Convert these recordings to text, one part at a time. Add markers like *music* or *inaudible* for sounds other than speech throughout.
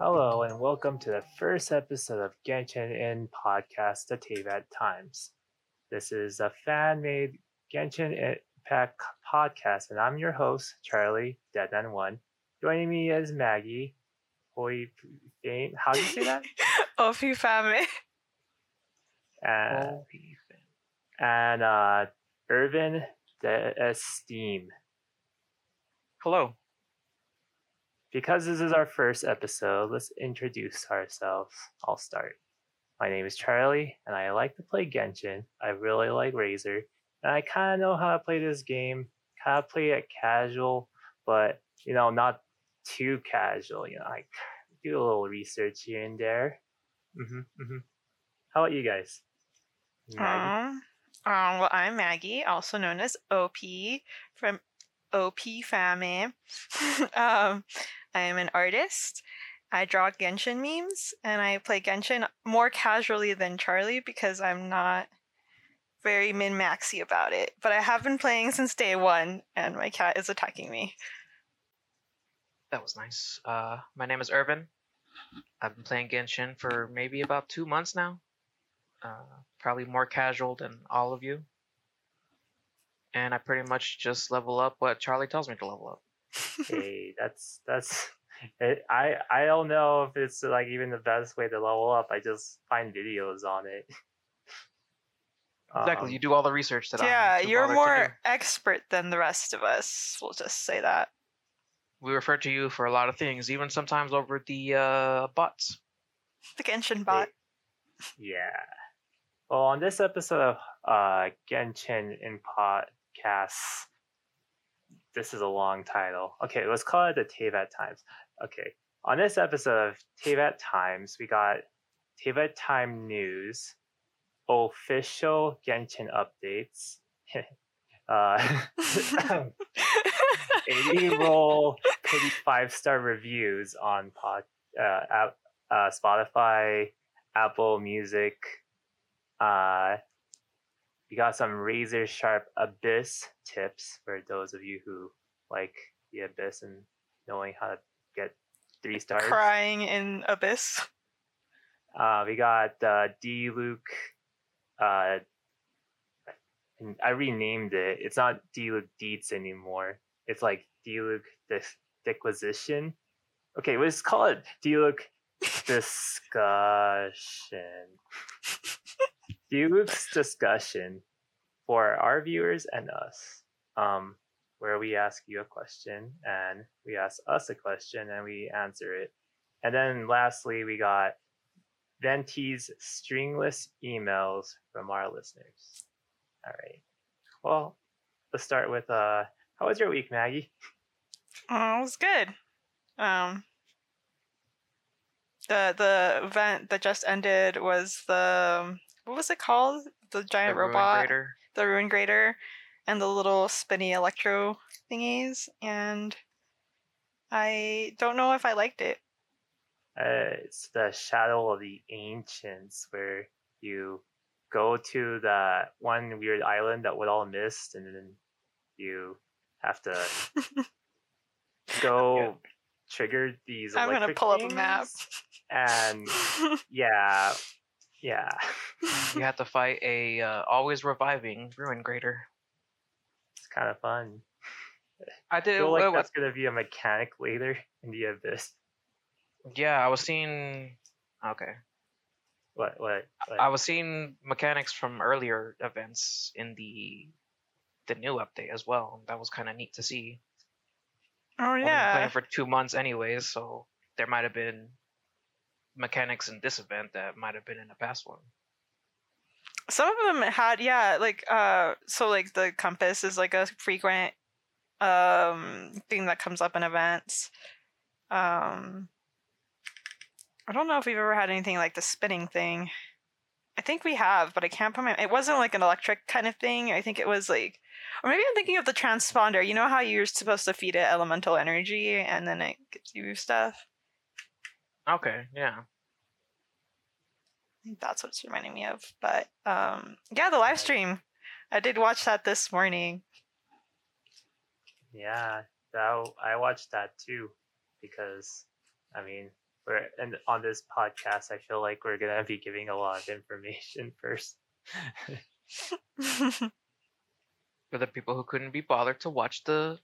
Hello and welcome to the first episode of Genshin in Podcast The Teyvat Times. This is a fan-made Genshin Impact podcast, and I'm your host, Charlie Deadman One. Joining me is Maggie. Hoi Fame. How do you say that? *laughs* Opie family. And, and uh, Irvin the Esteem. Hello. Because this is our first episode, let's introduce ourselves. I'll start. My name is Charlie, and I like to play Genshin. I really like Razor, and I kind of know how to play this game. Kind of play it casual, but you know, not too casual. You know, I do a little research here and there. hmm hmm How about you guys? Maggie? Um, um, well, I'm Maggie, also known as OP from OP Family. *laughs* um, I am an artist. I draw Genshin memes, and I play Genshin more casually than Charlie because I'm not very min maxy about it. But I have been playing since day one, and my cat is attacking me. That was nice. Uh, my name is Irvin. I've been playing Genshin for maybe about two months now. Uh, probably more casual than all of you. And I pretty much just level up what Charlie tells me to level up. Hey, that's that's. It, I I don't know if it's like even the best way to level up. I just find videos on it. *laughs* Exactly. Um, you do all the research that yeah, I'm you're bothered to do. more expert than the rest of us. We'll just say that. We refer to you for a lot of things, even sometimes over the uh, bots. The Genshin bot. Yeah. Well, on this episode of uh, Genshin in Podcasts, this is a long title. Okay, let's call it the Teyvat Times. Okay, on this episode of Teyvat Times, we got Teyvat Time News, official Genshin updates, *laughs* uh, *laughs* 80 roll five star reviews on pod, uh, app, uh, Spotify, Apple Music. Uh, we got some razor sharp abyss tips for those of you who like the abyss and knowing how to get three *laughs* stars. Crying in abyss. Uh, we got uh, Diluc. Uh, and I renamed it. It's not Diluc Deets anymore. It's like Diluc Dis- Disquisition. Okay, let's call it Diluc *laughs* Discussion. D Discussion for our viewers and us. Um, where we ask you a question and we ask us a question and we answer it. And then lastly, we got Venti's stringless emails from our listeners. All right. Well, let's start with uh how was your week, Maggie? Oh, it was good. Um, the the event that just ended was the what was it called? The The giant Ruin robot, Grader. the ruin grader, and the little spinny electro thingies. And I don't know if I liked it. Uh, it's the Shadow of the Ancients, where you go to the one weird island that we all missed, and then you have to *laughs* go Yeah. trigger these. I'm gonna electric pull up a map. and *laughs* yeah, yeah. *sighs* you have to *laughs* fight a uh, always reviving Ruin Grader. It's kind of fun. I I did. feel like well, that's gonna be a mechanic later in the abyss. yeah, I was seeing. Okay. What? What? what? I was seeing mechanics from earlier events in the the new update as well. That was kind of neat to see. oh I've been yeah. playing for two months anyways, so there might have been mechanics in this event that might have been in the past one. some of them had yeah like uh so like the compass is like a frequent um thing that comes up in events. Um i don't know if we've ever had anything like the spinning thing. I think we have but i can't put my it wasn't like an electric kind of thing. I think it was like or maybe i'm thinking of the transponder. You know how you're supposed to feed it elemental energy and then it gives you stuff Okay, yeah. I think that's what it's reminding me of. But um, yeah, the live stream. I did watch that this morning. Yeah, that I watched that too, because I mean, we're and on this podcast, I feel like we're gonna be giving a lot of information *laughs* first. *laughs* For the people who couldn't be bothered to watch the,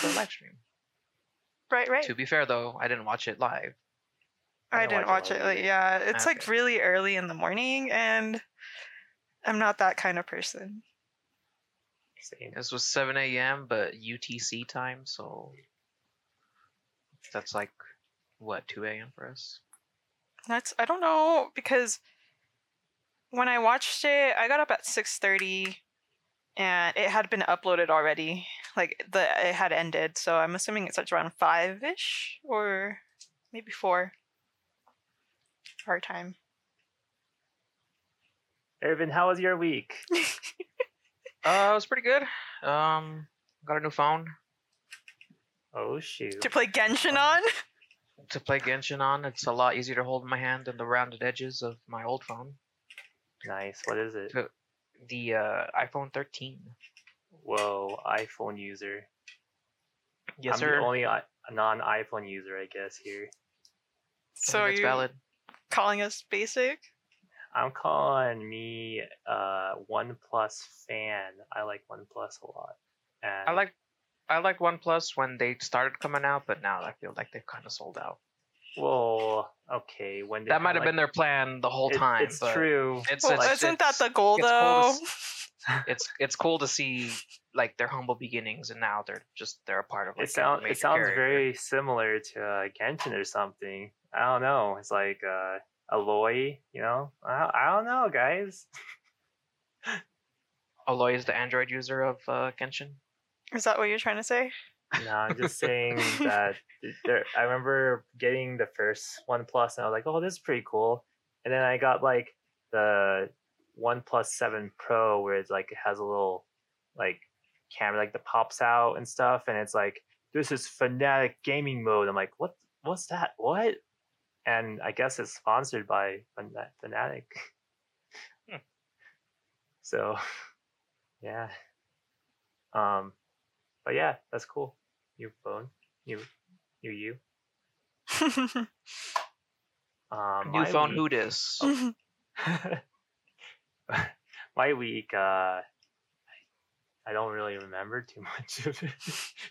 the live stream. right, right. To be fair though, I didn't watch it live. I, didn't watch, it. Yeah, it's like really early in the morning, and I'm not that kind of person. Same. This was 7 a.m., but UTC time, so that's like what 2 a.m. for us. That's I don't know because when I watched it, I got up at 6:30 and it had been uploaded already. Like the it had ended, so I'm assuming it's like around 5ish or maybe 4 part time. Irvin, how was your week? *laughs* uh, it was pretty good. Um, got a new phone Oh shoot! to play Genshin um, on. to play Genshin on. It's a lot easier to hold in my hand than the rounded edges of my old phone. Nice. What is it? The uh, iPhone 13. Whoa, iPhone user. Yes, I'm sir. the only I- non-iPhone user, I guess. Here, I So think that's you valid calling us basic? I'm calling me a OnePlus fan. I like OnePlus a lot. And I like I liked OnePlus when they started coming out, but now I feel like they've kind of sold out. Well, okay. When they That might have like- been their plan the whole it- time. It's but true. It's, Well, it's isn't that the goal it's cool though? to it's it's cool to see like their humble beginnings, and now they're just they're a part of like it sounds a it sounds carrier. very similar to uh, Genshin or something. I don't know. It's like uh, Aloy, you know. I, I don't know, guys. *laughs* Aloy is the Android user of uh, Genshin. Is that what you're trying to say? No, I'm just saying *laughs* that there, I remember getting the first One and I was like, oh, this is pretty cool. And then I got like the One 7 Pro where it's like it has a little like camera like that pops out and stuff. And it's like, this is Fnatic gaming mode. I'm like, what? What's that? What? And I guess it's sponsored by Fnatic. Hmm. *laughs* So, yeah. Um, but yeah, that's cool. New phone, new, new you. *laughs* Um, New phone, week- who dis? *laughs* my week, uh, I don't really remember too *laughs* much of it.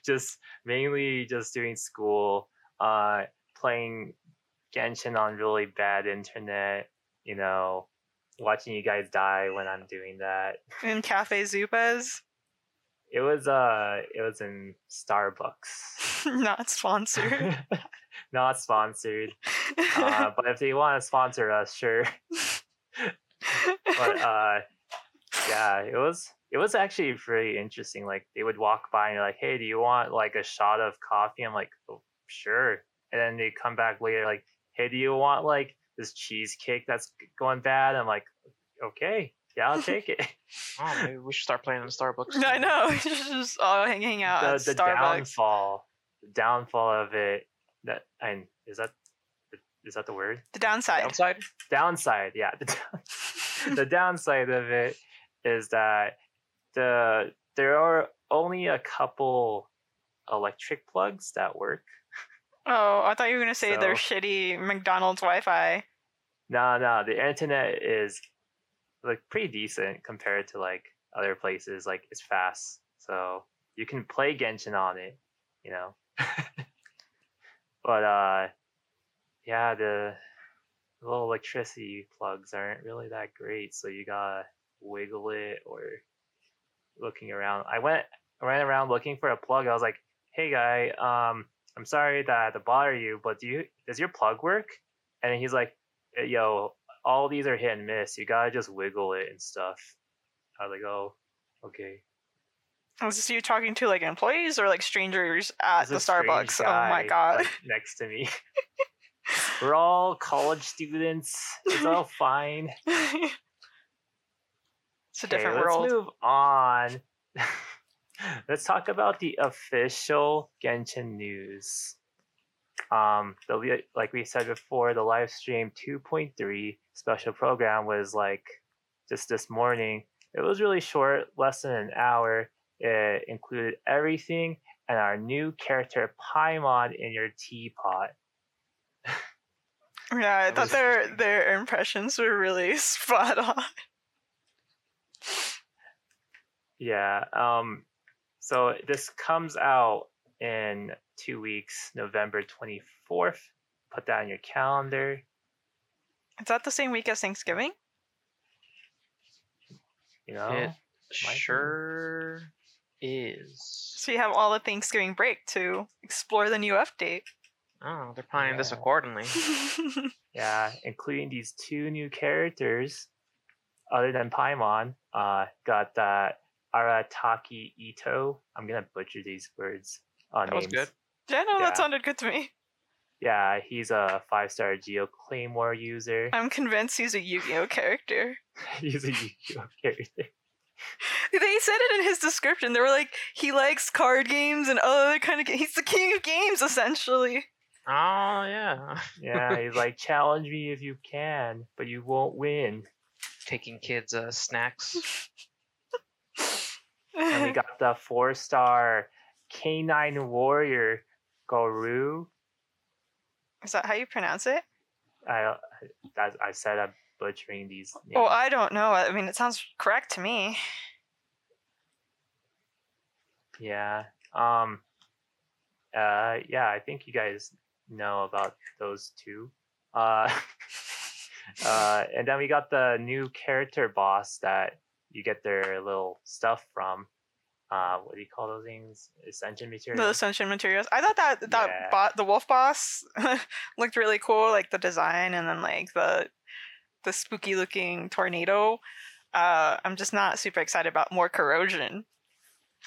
just mainly just doing school, uh, playing Genshin on really bad internet. You know, watching you guys die when I'm doing that. In Cafe Zupas, It was uh, it was in Starbucks. *laughs* not sponsored. *laughs* Not sponsored, uh, but if they want to sponsor us, sure. but uh yeah it was it was actually pretty interesting like they would walk by and you're like hey do you want like a shot of coffee i'm like oh, sure and then they come back later like hey do you want like this cheesecake that's going bad i'm like okay yeah i'll *laughs* take it Oh, maybe we should start playing in Starbucks. *laughs* I know. *laughs* just all hanging out the, at the Starbucks. downfall the downfall of it that and is that is that the word The downside. Outside? downside yeah the, down- the downside of it is that the there are only a couple electric plugs that work Oh, I thought you were gonna say their So- shitty McDonald's Wi-Fi. Nah, nah, the internet is like pretty decent compared to like other places like it's fast so you can play genshin on it you know *laughs* but uh yeah the little electricity plugs aren't really that great so you gotta wiggle it or looking around. I went ran around looking for a plug. I was like hey guy um i'm sorry that i had to bother you but do you does your plug work? And he's like "Eh, yo all these are hit and miss. You gotta just wiggle it and stuff. I was like oh okay. Was this you talking to like employees or like strangers at the Starbucks? Oh my god. like, next to me. *laughs* We're all college students. It's all *laughs* fine *laughs* it's a Okay, different let's world. move on. *laughs* let's talk about the official Genshin news. Um, the like we said before, the live stream 2.3 special program was like just this morning. It was really short, less than an hour. It included everything and our new character Paimon in your teapot. Yeah, I thought their *laughs* their impressions were really *laughs* spot on. Yeah. Um. So this comes out in two weeks, November twenty fourth. Put that on your calendar. Is that the same week as Thanksgiving? You know. It be. sure is. So you have all the Thanksgiving break to explore the new update. Oh, they're planning this accordingly. *laughs* *laughs* Yeah, including these two new characters, other than Paimon, uh, got that Arataki Itto. I'm gonna butcher these words. Uh, That was names. good. yeah, no, Yeah. that sounded good to me. Yeah, he's a five star Geo Claymore user. I'm convinced he's a Yu-Gi-Oh character. *laughs* he's a Yu-Gi-Oh character. *laughs* They said it in his description. They were like, he likes card games and other kind of. Ga- he's the king of games, essentially. Oh yeah, *laughs* Yeah, he's like, challenge me if you can, but you won't win. taking kids uh, snacks. And we *laughs* got the four star Canine Warrior Gorou. Is that how you pronounce it? I that, I said I'm butchering these names. Well, I don't know. I mean, it sounds correct to me. Yeah. Um. Uh. Yeah. I think you guys know about those two. Uh. *laughs* uh. And then we got the new character boss that you get their little stuff from. Uh. What do you call those things? Ascension material. The Ascension materials. I thought that that Yeah. bot, the wolf boss, *laughs* looked really cool. Like the design, and then like the the spooky looking tornado. Uh, I'm just not super excited about more corrosion.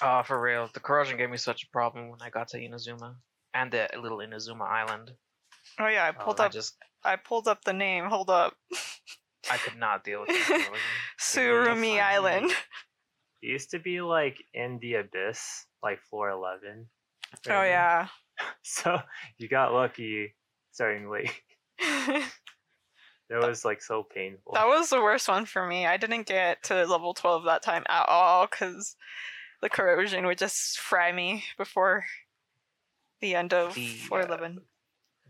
Oh, for real, the corrosion gave me such a problem when I got to Inazuma and the little Inazuma Island. Oh yeah, I Oh, pulled I up. just I pulled up the name. Hold up, *laughs* I could not deal with the corrosion. Tsurumi. Island. *laughs* It used to be like in the abyss, like floor eleven. Oh yeah. *laughs* So you got lucky starting late. *laughs* It was like so painful. That was the worst one for me. I didn't get to level 12 that time at all because the corrosion would just fry me before the end of The, 411.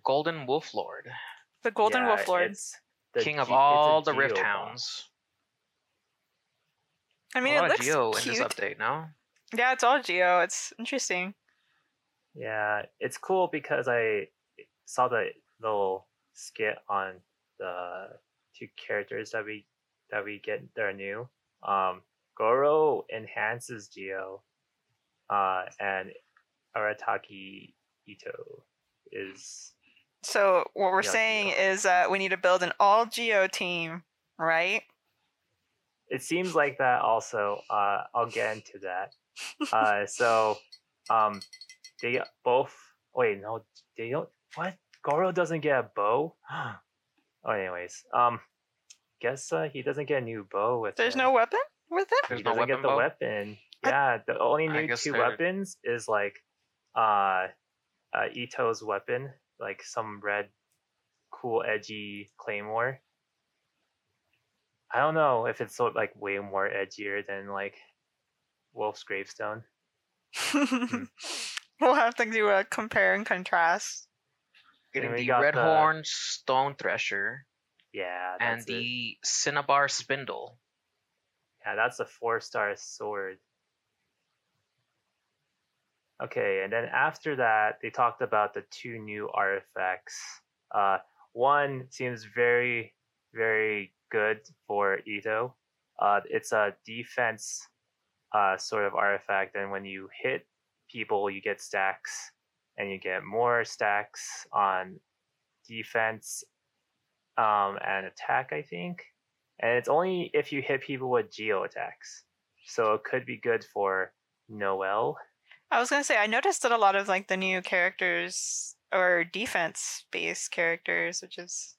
Golden Wolf Lord, the Golden Yeah, Wolf Lord. it's the king of Ge- it's a all the Rift Geo Hounds. I mean, a it lot of looks Geo in cute. this update, no? Yeah, it's all Geo. It's interesting. Yeah, it's cool because I saw the little skit on the two characters that we that we get that are new. Um, Gorou enhances Geo, uh, and Arataki Itto is So, what we're Yeah, saying Geo. is that we need to build an all Geo team, right? it seems like that also uh i'll get into that uh so um they both wait no they don't what Gorou doesn't get a bow *gasps* oh anyways um guess uh, he doesn't get a new bow with There's him. no weapon with it? There's he doesn't get the bow? weapon I- yeah the only new two they're- weapons is like uh uh Itto's weapon like some red cool edgy claymore i don't know if it's so like way more edgier than like wolf's gravestone *laughs* hmm. we'll have things to do a compare and contrast. Getting we the got Red the- Horn Stone Thresher yeah and that's it. the Cinnabar Spindle. yeah that's a four star sword okay and then after that they talked about the two new artifacts uh one seems very very good for Itto. Uh it's a defense uh sort of artifact and when you hit people you get stacks and you get more stacks on defense um and attack i think. And it's only if you hit people with geo attacks. So it could be good for Noelle I was gonna say I noticed that a lot of like the new characters are defense based characters, which is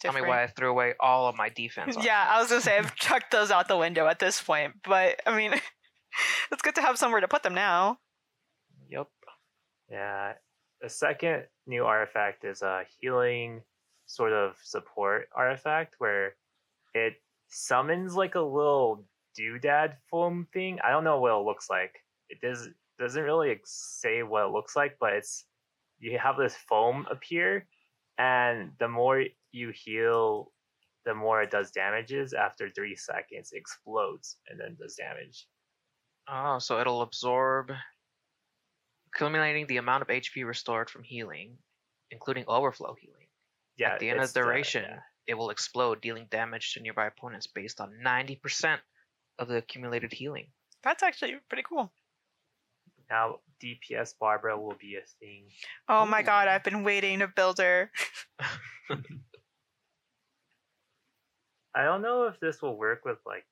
Tell me why I threw away all of my defense. on *laughs* Yeah, I was gonna say I've *laughs* chucked those out the window at this point, but I mean, *laughs* it's good to have somewhere to put them now. Yep. Yeah. The second new artifact is a healing sort of support artifact where it summons like a little doodad foam thing. I don't know what it looks like. It does doesn't really say what it looks like, but it's you have this foam appear and the more you heal, the more it does damages. After three seconds, it explodes and then does damage. Oh, so it'll absorb, accumulating the amount of HP restored from healing, including overflow healing. Yeah. At the end of it's the duration, yeah. it will explode, dealing damage to nearby opponents based on 90% of the accumulated healing. That's actually pretty cool. Now DPS Barbara will be a thing. Oh my god, I've been waiting to build her. *laughs* I don't know if this will work with like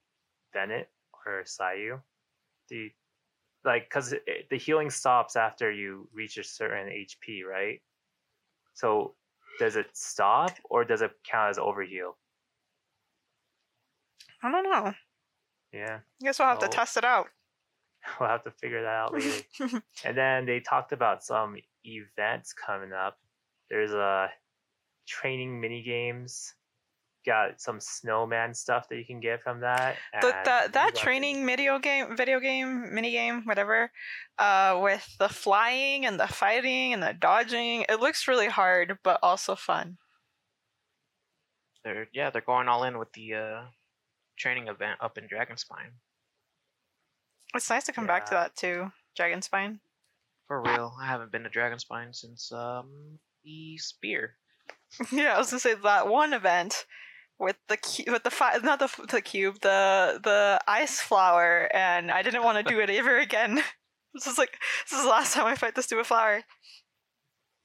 Bennett or Sayu. The like because the healing stops after you reach a certain HP, right? So does it stop or does it count as overheal? I don't know. Yeah, I guess we'll have Oh. to test it out. *laughs* we'll have to figure that out later. *laughs* and then they talked about some events coming up. There's a training mini games. Got some snowman stuff that you can get from that. the, and that new that training video game video game mini game whatever uh with the flying and the fighting and the dodging it looks really hard but also fun They're yeah, they're going all in with the uh, training event up in Dragonspine. It's nice to come back to that too. Dragon spine. For real, I haven't been to Dragonspine since um the spear. *laughs* yeah i was gonna say that one event with the cu- with the fi- not the the cube the the ice flower and i didn't want to do it *laughs* ever again. This is like this is the last time i fight this stupid flower.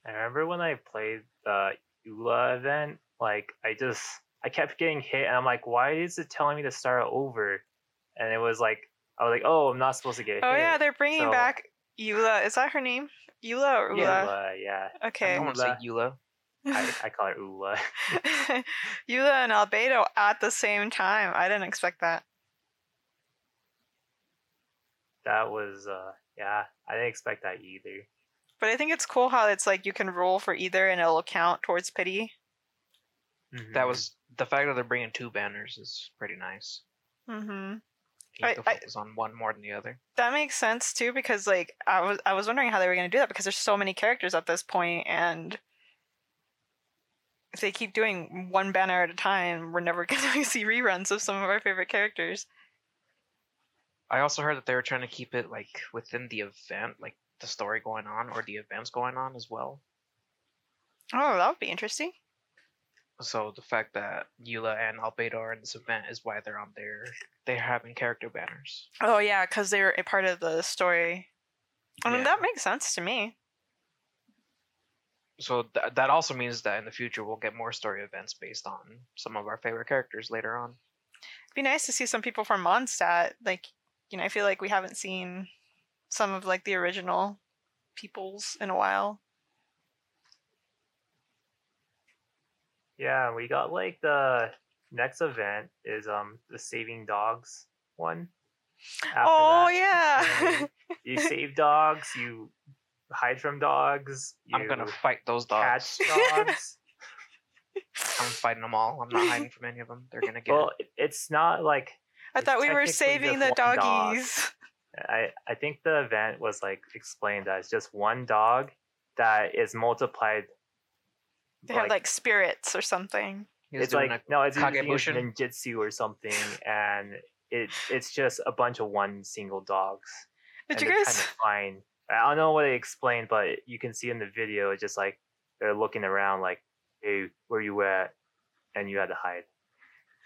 I remember when I played the Ula event, like I just I kept getting hit and I'm like, why is it telling me to start over? And it was like I was like, oh, I'm not supposed to get oh hit. yeah they're bringing So- back Eula. Is that her name? Eula or Ula? Yeah. Ula, yeah. Okay. I want to say Eula. I, *laughs* I call her Ula. *laughs* Eula and Albedo at the same time. I didn't expect that. That was uh yeah, I didn't expect that either. But I think it's cool how it's like you can roll for either and it'll count towards pity. Mhm. That was the fact that they're bringing two banners is pretty nice. Mm-hmm. I- can I- on one more than the other. That makes sense too because like I was I was wondering how they were gonna do that because there's so many characters at this point and if they keep doing one banner at a time, we're never *laughs* gonna see reruns of some of our favorite characters. I also heard that they were trying to keep it like within the event, like the story going on or the events going on as well. Oh, that would be interesting. So the fact that Eula and Albedo are in this event is why they're on there. They're having character banners. Oh yeah, because they're a part of the story. I mean Yeah. that makes sense to me. So th- that also means that in the future we'll get more story events based on some of our favorite characters later on. It'd be nice to see some people from Mondstadt. Like, you know, I feel like we haven't seen some of like the original peoples in a while. Yeah, we got like the next event is um the saving dogs one. After oh that, yeah. *laughs* you save dogs, you hide from dogs, you I'm gonna fight those dogs. catch dogs. *laughs* I'm fighting them all. I'm not hiding from any of them. They're gonna get well, it. it- it's not like I thought we were saving the just dog. doggies. *laughs* I I think the event was like explained that it's just one dog that is multiplied. They have like spirits or something. It's doing like no, it's using his Kagebushin? ninjutsu or something, and it it's just a bunch of one single dogs. But you guys? kind of fine. I don't know what they explained, but you can see in the video, it's just like they're looking around, like, "Hey, where you at?" And you had to hide.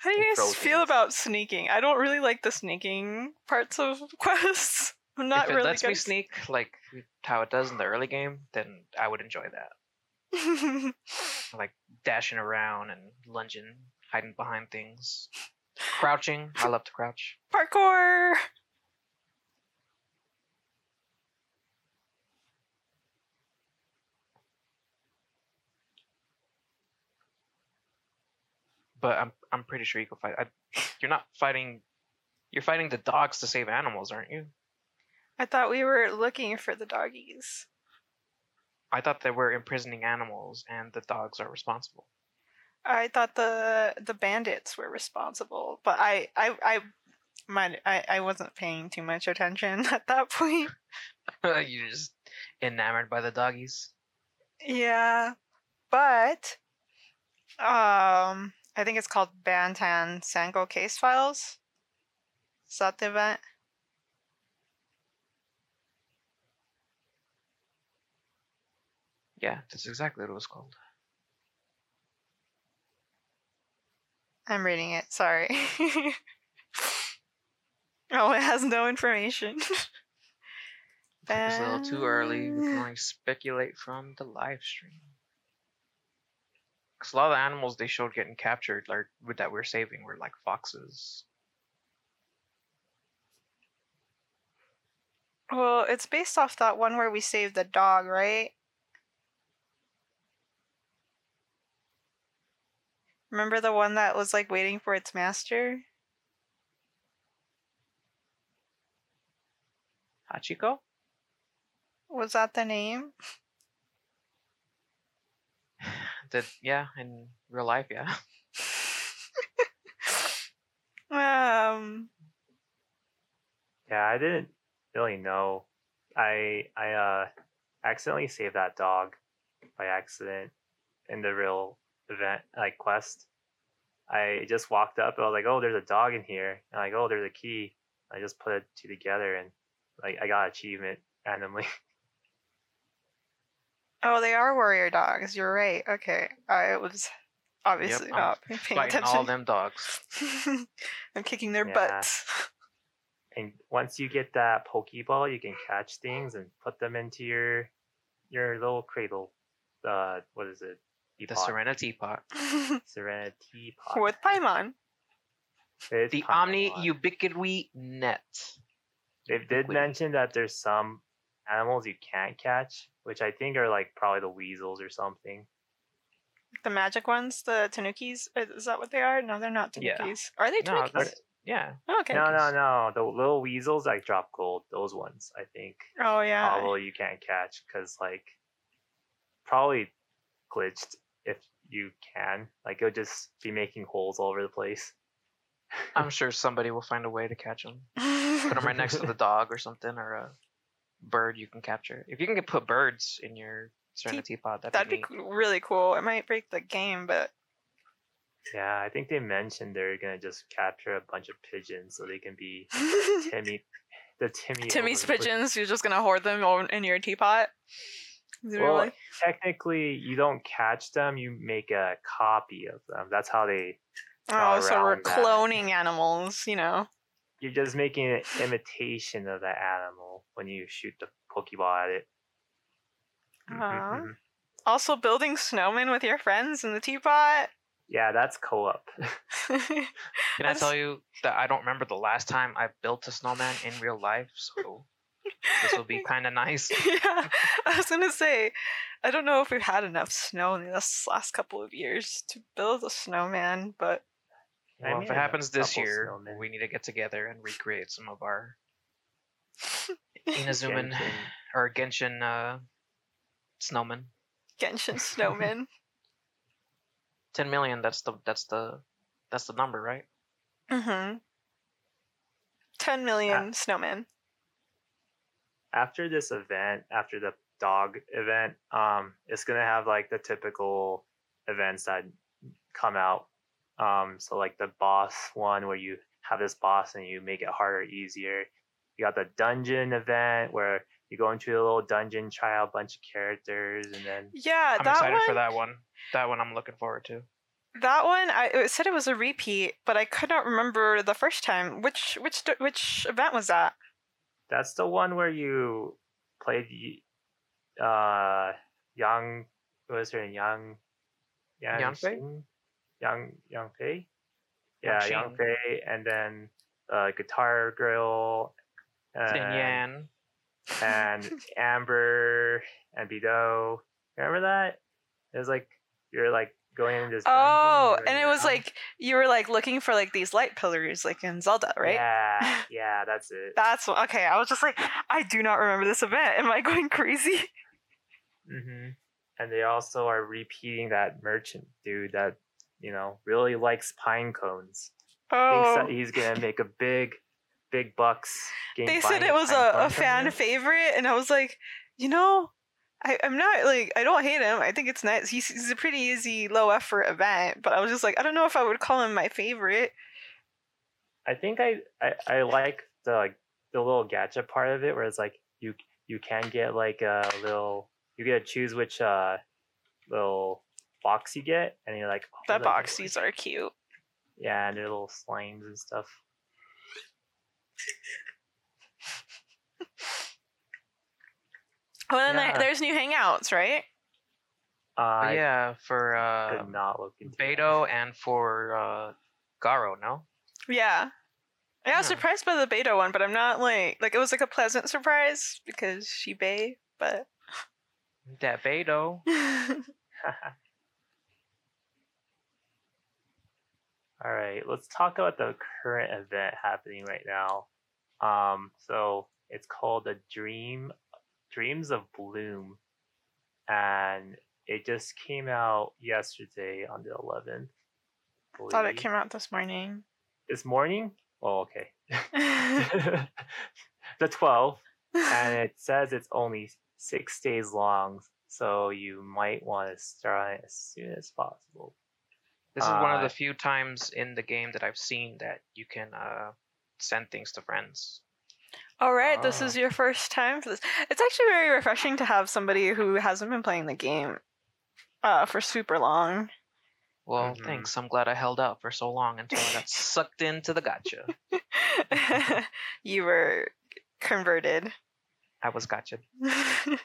How do you guys throw feel about sneaking? I don't really like the sneaking parts of *laughs* quests. I'm not if it really lets me sneak like how it does in the early game, then I would enjoy that. *laughs* Like dashing around and lunging, hiding behind things, crouching. I love to crouch. Parkour. But I'm I'm pretty sure you can fight. I, you're not fighting. You're fighting the dogs to save animals, aren't you? I thought we were looking for the doggies. I thought they were imprisoning animals, and the dogs are responsible. I thought the the bandits were responsible, but I I I might I, I wasn't paying too much attention *laughs* at that point. *laughs* *laughs* You're just enamored by the doggies. Yeah, but Um, I think it's called Bantan Sango Case Files. Is that the event? Yeah, that's exactly what it was called. I'm reading it. Sorry. *laughs* oh, it has no information. *laughs* It's a little too early. We can only speculate from the live stream. Because a lot of the animals they showed getting captured, like with that we're saving, were like foxes. Well, it's based off that one where we saved the dog, right? Remember the one that was like waiting for its master? Hachiko? Was that the name? *sighs* Did yeah, in real life, yeah. *laughs* um, Yeah, I didn't really know. I I uh accidentally saved that dog by accident in the real event like quest. I just walked up. I was like, "Oh, there's a dog in here." And like, "Oh, there's a key." I just put it two together, and like I got achievement randomly. *laughs* oh, they are warrior dogs. You're right. Okay, I was obviously I'm not paying attention. all them dogs. *laughs* I'm kicking their Yeah. butts. and once you get that Pokeball, you can catch things and put them into your your little cradle. Uh, what is it? The Serena Teapot. *laughs* Serenity Pot. Serenity pot. With Paimon. It's The Paimon. Omni Ubiquity Net. They did Wait. mention that there's some animals you can't catch, which I think are like probably the weasels or something. The magic ones, the Tanukis. Is that what they are? No, they're not tanukis. Yeah. Tanukis. Are they Tanukis? that's- Yeah. Oh, okay. No, no, no. The little weasels like drop gold. Those ones, I think, Oh yeah. probably you can't catch because like probably glitched if you can. Like it'll just be making holes all over the place. I'm sure somebody will find a way to catch them. Put them right next to the *laughs* dog or something, or a bird you can capture. If you can get put birds in your Serenity Pod, that'd, That'd be, be neat. really cool. It might break the game, but Yeah, I think they mentioned they're gonna just capture a bunch of pigeons so they can be *laughs* Timmy, the Timmy. Timmy's pigeons, you're just gonna hoard them in your teapot. *laughs* Is Well, really? technically, you don't catch them; you make a copy of them. That's how they. Oh, so we're that. cloning animals, you know. You're just making an imitation of that animal when you shoot the Pokeball at it. Aw. mhm. Also building snowmen with your friends in the teapot. Yeah, that's co-op. *laughs* *laughs* Can I, I tell you that I don't remember the last time I built a snowman in real life, so this will be *laughs* kind of nice. *laughs* yeah, I was gonna say, I don't know if we've had enough snow in this last couple of years to build a snowman, but I Well, if it happens this year, snowmen. we need to get together and recreate some of our *laughs* Inazuman Genshin. or Genshin uh, snowmen. Genshin snowman. 10 million, that's the that's the that's the number, right? mm-hmm. Ten million Ah. snowmen. After this event, after the dog event, um, it's gonna have like the typical events that come out. Um, so like the boss one where you have this boss and you make it harder, easier. You got the dungeon event where you go into a little dungeon, try out a bunch of characters, and then Yeah, I'm that excited one. for that one. That one I'm looking forward to. That one, I it said it was a repeat, but I could not remember the first time. Which which which event was that? That's the one where you played uh young what was her name? Young Yang Yang Fei? Young Young Fei? Yeah, Young. Fei and then uh Guitar Girl and, Yan. and *laughs* Amber and Bido. Remember that? It was like you're like going into this Oh, and it was like you were like looking for like these light pillars, like in Zelda, right? Yeah, *laughs* yeah, that's it. That's what- okay. I was just like, I do not remember this event. Am I going crazy? hmm And they also are repeating that merchant dude that you know really likes pine cones. Thinks Oh, that he's gonna make a big, big bucks. game they said buying it was pine a, a from fan favorite, and I was like, you know, I, I'm not like I don't hate him. I think it's nice. He's, he's a pretty easy, low effort event, but I was just like, I don't know if I would call him my favorite. I think I, I, I like the like the little gadget part of it where it's like you you can get like a little you get to choose which uh little box you get and you're like oh, The like, boxies are cute. yeah and they're little slimes and stuff. Well, then Yeah. there- there's new hangouts, right? But I yeah, for could uh, not look into that. Beidou and for uh, Garo, no? Yeah. Yeah, I was surprised by the beta one, but I'm not like like it was like a pleasant surprise because she bay, but That Beidou. *laughs* *laughs* All right, let's talk about the current event happening right now. Um, so it's called the Dream Dreams of Bloom, and it just came out yesterday on the 11th. thought it came out this morning. this morning. Oh, okay. *laughs* *laughs* the 12th, and *laughs* it says it's only six days long, so you might want to start as soon as possible. This is one of Uh, the few times in the game that I've seen that you can uh, send things to friends. All right, this Ah. is your first time for this. It's actually very refreshing to have somebody who hasn't been playing the game uh, for super long. Well, Mhm. thanks. I'm glad I held out for so long until I got *laughs* sucked into the gacha. *laughs* you were converted. I was gotcha. *laughs*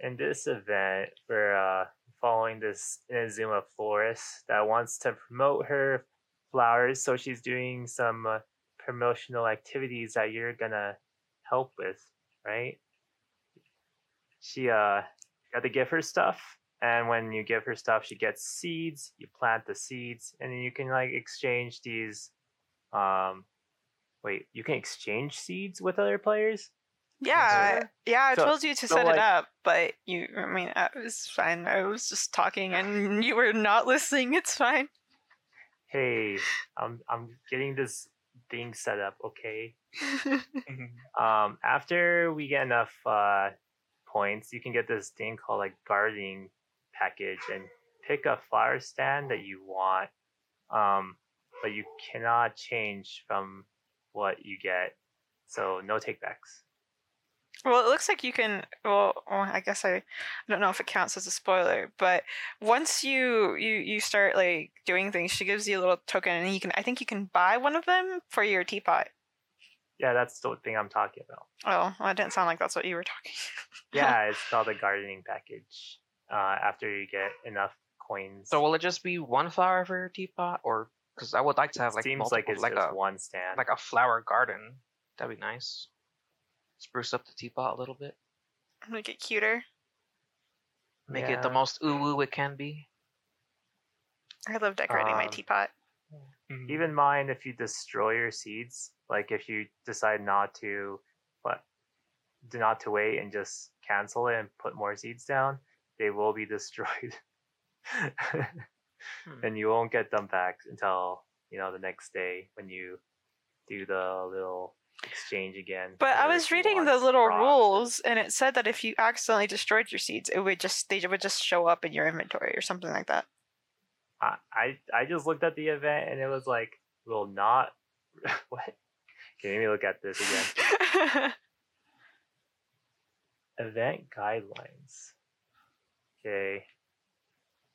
in this event, we're uh, following this Inazuma florist that wants to promote her flowers. So she's doing some uh, promotional activities that you're gonna help with, right? She uh, got to give her stuff, and when you give her stuff, she gets seeds. You plant the seeds, and then you can like exchange these. Um, wait, you can exchange seeds with other players. Yeah, yeah. I So- told you to so, set like- it up, but you. I mean, it was fine. I was just talking, and you were not *laughs* listening. It's fine. Hey, I'm I'm getting this thing set up, okay? *laughs* Um, after we get enough uh, points, you can get this thing called like gardening package and pick a flower stand that you want. Um, but you cannot change from what you get, so no takebacks. Well, it looks like you can. Well, well, I guess I, I don't know if it counts as a spoiler, but once you you you start like doing things, she gives you a little token, and you can. I think you can buy one of them for your teapot. Yeah, that's the thing I'm talking about. Oh, well, it didn't sound like that's what you were talking. *laughs* Yeah, it's called a gardening package. Uh, after you get enough coins. So will it just be one flower for your teapot, or because I would like to have like seems multiple, like it's like just a one stand. like a flower garden? That'd be nice. Spruce up the teapot a little bit. Make it cuter. Make it the most ooh woo it can be. I love decorating my Um, teapot. even mind if you destroy your seeds like if you decide not to what do not to wait and just cancel it and put more seeds down they will be *laughs* destroyed Hmm. and you won't get them back until you know the next day when you do the little exchange again But I was reading the little rules, and it said that if you accidentally destroyed your seeds, it would just they would just show up in your inventory or something like that. I, I i just looked at the event and it was like will not *laughs* what okay let me look at this again *laughs* Event guidelines. Okay.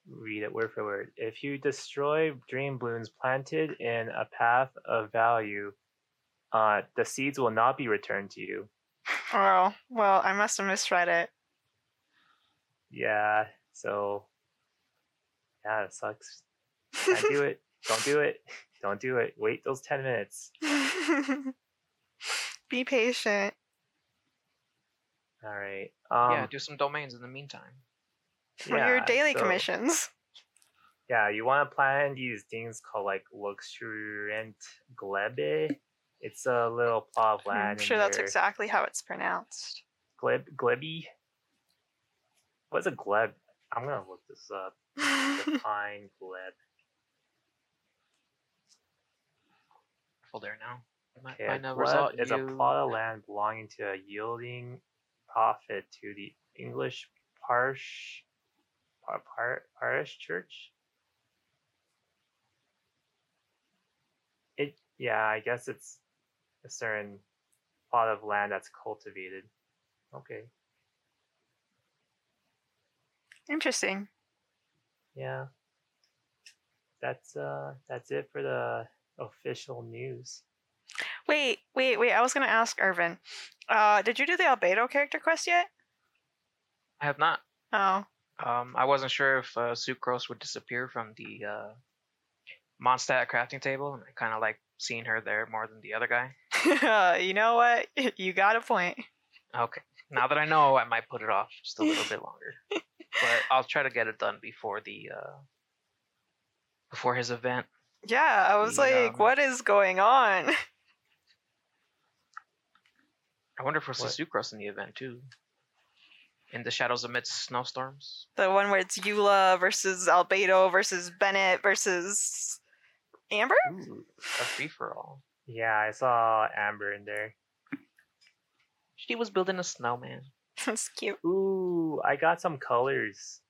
Read it word for word. If you destroy dream blooms planted in a path of value, uh, the seeds will not be returned to you. oh well, I must have misread it. Yeah, so yeah, it sucks. Can't do it. *laughs* Don't do it. Don't do it. Wait those ten minutes. *laughs* Be patient. All right. Um, yeah, do some domains in the meantime. For your daily so- commissions. Yeah, you want to plan these things called like luxuriant glebe. It's a little plot of land. I'm sure that's your- exactly how it's pronounced. Gleb Glebby? What's a gleb? I'm gonna look this up. *laughs* Define gleb. Careful there now. You might Okay, a find a result is a plot of land belonging to a yielding profit to the English parish par, par, parish church. It yeah, I guess it's a certain plot of land that's cultivated. Okay. Interesting. Yeah. That's uh that's it for the official news. Wait, wait, wait. I was gonna ask Irvin. Uh, did you do the Albedo character quest yet? I have not. Oh, Um, I wasn't sure if uh, Sucrose would disappear from the uh, Mondstadt crafting table, and I kind of like seeing her there more than the other guy. *laughs* you know what? *laughs* You got a point. Okay, now that I know, I might put it off just a little bit longer, *laughs* but I'll try to get it done before the uh, before his event. Yeah, I was The, like, um, what is going on? I wonder if we'll see What? Sucrose in the event too. In the shadows amidst snowstorms. The one where it's Eula versus Albedo versus Bennett versus Amber? Ooh. A free for all. Yeah, I saw Amber in there. She was building a snowman. *laughs* That's cute. Ooh, I got some colors.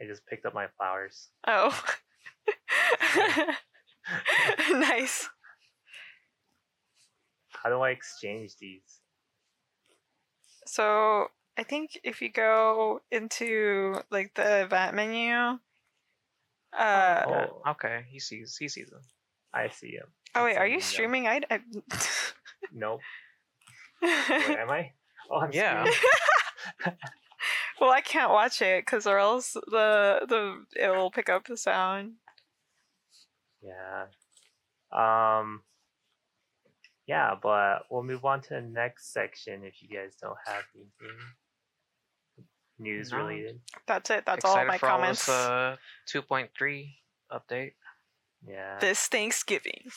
I just picked up my flowers. Oh. *laughs* nice. How do I exchange these? So I think if you go into like the event menu, uh, Oh. Okay, he sees he sees them. I see them. Oh wait, are you It's streaming? I, I... *laughs* Nope. Wait, am I? *laughs* Oh, I'm Yeah. *laughs* well, I can't watch it because or else the the it will pick up the sound. Yeah. Um. Yeah, but we'll move on to the next section if you guys don't have anything news No. related. That's it. That's all Excited my for comments. All this, uh, 2.3 update. Yeah. this Thanksgiving.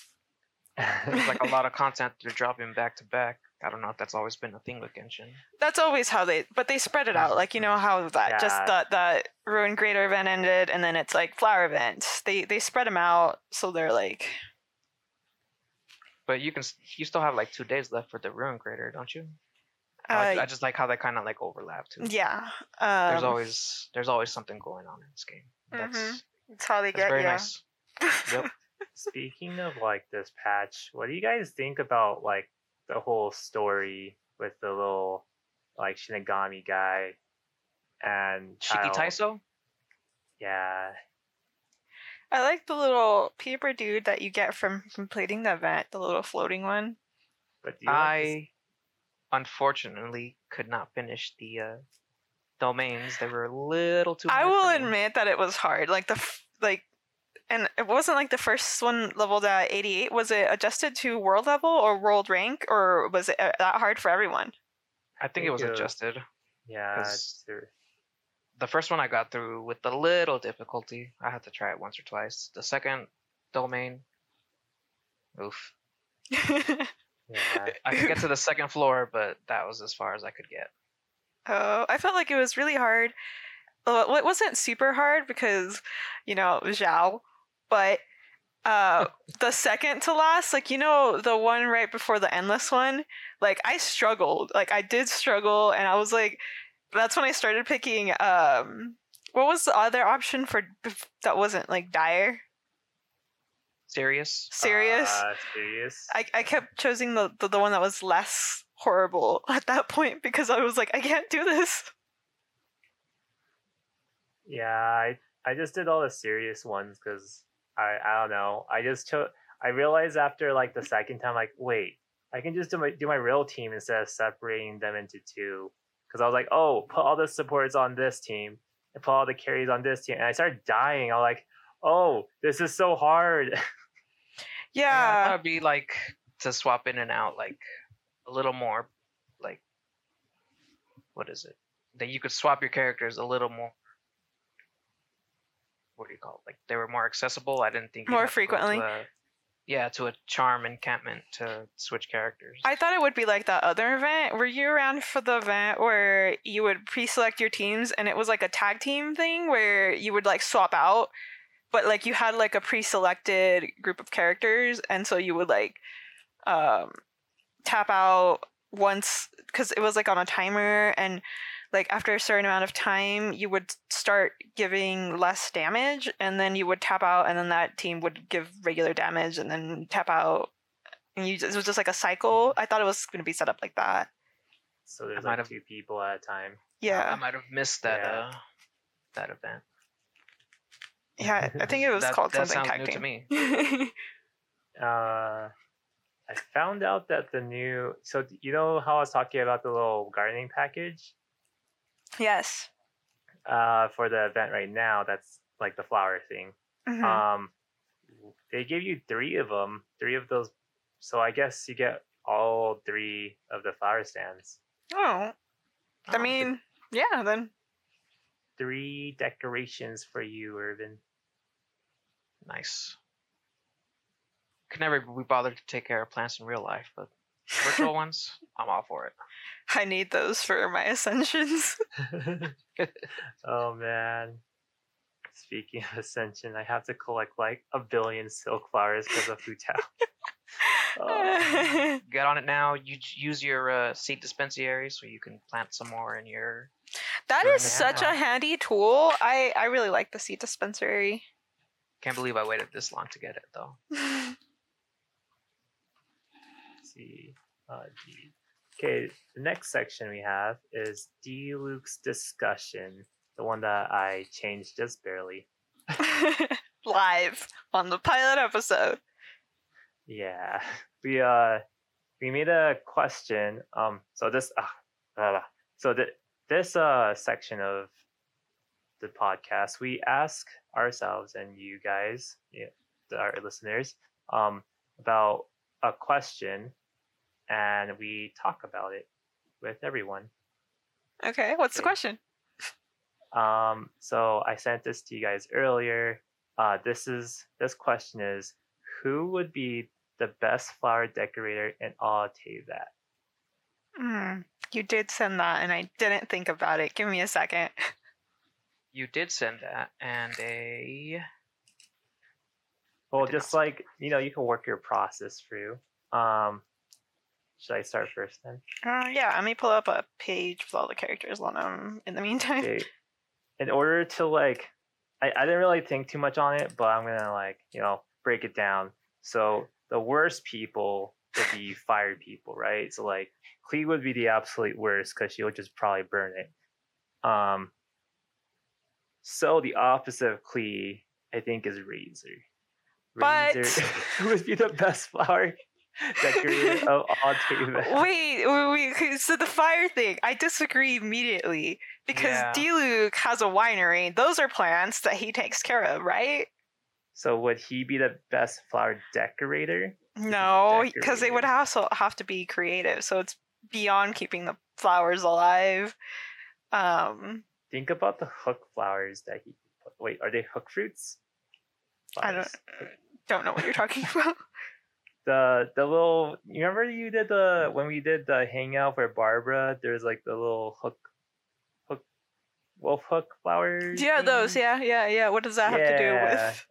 There's like a lot of *laughs* content they're dropping back to back. I don't know if that's always been a thing with Genshin. That's always how they, but they spread it out. Like you know how that just Yeah. that that Ruin Greater event ended, and then it's like flower event. They they spread them out so they're like But you can you still have like two days left for the Ruin Crater, don't you? I, uh, I just like how they kind of like overlap too. yeah. Um, There's always there's always something going on in this game. That's, Mhm. That's how they get very you. nice. Yep. *laughs* Speaking of like this patch, what do you guys think about like the whole story with the little like Shinigami guy and Shiki? Taiso? Yeah. I like the little paper dude that you get from completing the event, the little floating one. But do you like I unfortunately could not finish the uh, domains. They were a little too. I will admit that it was hard. Like the f- like, and it wasn't like the first one leveled at eighty eight. Was it adjusted to world level or world rank, or was it uh, that hard for everyone? I think it was adjusted. yeah The first one I got through with a little difficulty. I had to try it once or twice. The second domain, oof. *laughs* yeah. I could get to the second floor, but that was as far as I could get. Oh, I felt like it was really hard. Well, it wasn't super hard because, you know, Xiao, but uh, the second to last, like, you know, the one right before the endless one, like, I struggled. Like, I did struggle, and I was like, that's when I started picking, um, what was the other option for that wasn't like dire? Serious? Serious? Uh, serious. I, I kept choosing the, the, the one that was less horrible *laughs* at that point because I was like, I can't do this. Yeah, I I just did all the serious ones because I I don't know. I just chose. I realized after like the second time, like wait, I can just do my do my real team instead of separating them into two. Because I was like, oh, put all the supports on this team and put all the carries on this team, and I started dying. I was like, oh, this is so hard. that *laughs* Yeah. would be like to swap in and out, like a little more, like what is it? That you could swap your characters a little more. What do you call it? Like they were more accessible. I didn't think More have to frequently. a- yeah, to a charm encampment to switch characters. I thought it would be like that other event. Were you around for the event where you would pre-select your teams and it was like a tag team thing where you would like swap out, but like you had like a pre-selected group of characters and so you would like um tap out once because it was like on a timer and like after a certain amount of time you would start giving less damage and then you would tap out and then that team would give regular damage and then tap out and you it was just like a cycle i thought it was going to be set up like that So there's might like have- two people at a time. Yeah i might have missed that Yeah. uh that event. yeah i *laughs* think it was that, called that something sounds tag new to me. *laughs* Uh, I found out that the new so you know how I was talking about the little gardening package yes uh for the event right now. That's like the flower thing. Mhm. Um, they give you three of them, three of those. So I guess you get all three of the flower stands. oh i Oh, mean yeah then Three decorations for you, Irvin. nice. Could never be bothered to take care of plants in real life, but *laughs* virtual ones, I'm all for it. I need those for my ascensions *laughs* *laughs* oh man. Speaking of ascension, I have to collect like a billion silk flowers because of Hu Tao. *laughs* oh, Get on it now. You use your uh, seed dispensary so you can plant some more in your. That is such a handy tool. I I really like the seed dispensary. Can't believe I waited this long to get it though. let's see. Uh, D. Okay, the next section we have is Diluc's discussion, the one that I changed just barely. *laughs* Live on the pilot episode. Yeah, *laughs* we uh we made a question. Um, so this uh, blah, blah. so th- this uh section of the podcast, we ask ourselves and you guys, yeah, our listeners, um, about a question, and we talk about it with everyone. Okay, what's the question? Um, so I sent this to you guys earlier. Uh, this is this question is who would be the best flower decorator in all of Teyvat? Hmm, you did send that, and I didn't think about it. Give me a second. You did send that, and a. Well, just like you know, you can work your process through. Um, should I start first then? Uh, yeah, let me pull up a page with all the characters on them. In the *laughs* meantime, Okay. In order to like, I, I didn't really think too much on it, but I'm gonna like you know break it down. So the worst people would be *laughs* fired people, right? So like Klee would be the absolute worst because she would just probably burn it. Um. So the opposite of Klee, I think, is Razor. But- Razor *laughs* would be the best flower decorator *laughs* of all wait, wait, wait. So the fire thing, I disagree immediately because Yeah. Diluc has a winery. Those are plants that he takes care of, right? So would he be the best flower decorator? No, because they would also have to be creative. So it's beyond keeping the flowers alive. Um, Think about the hook flowers that he put. Wait, are they hook fruits? I don't don't know what you're talking *laughs* about. The the little. You remember you did the when we did the hangout for Barbara. There's like the little hook, hook, wolf hook flowers. yeah, those. Yeah, yeah, yeah. What does that have to do Yeah. with?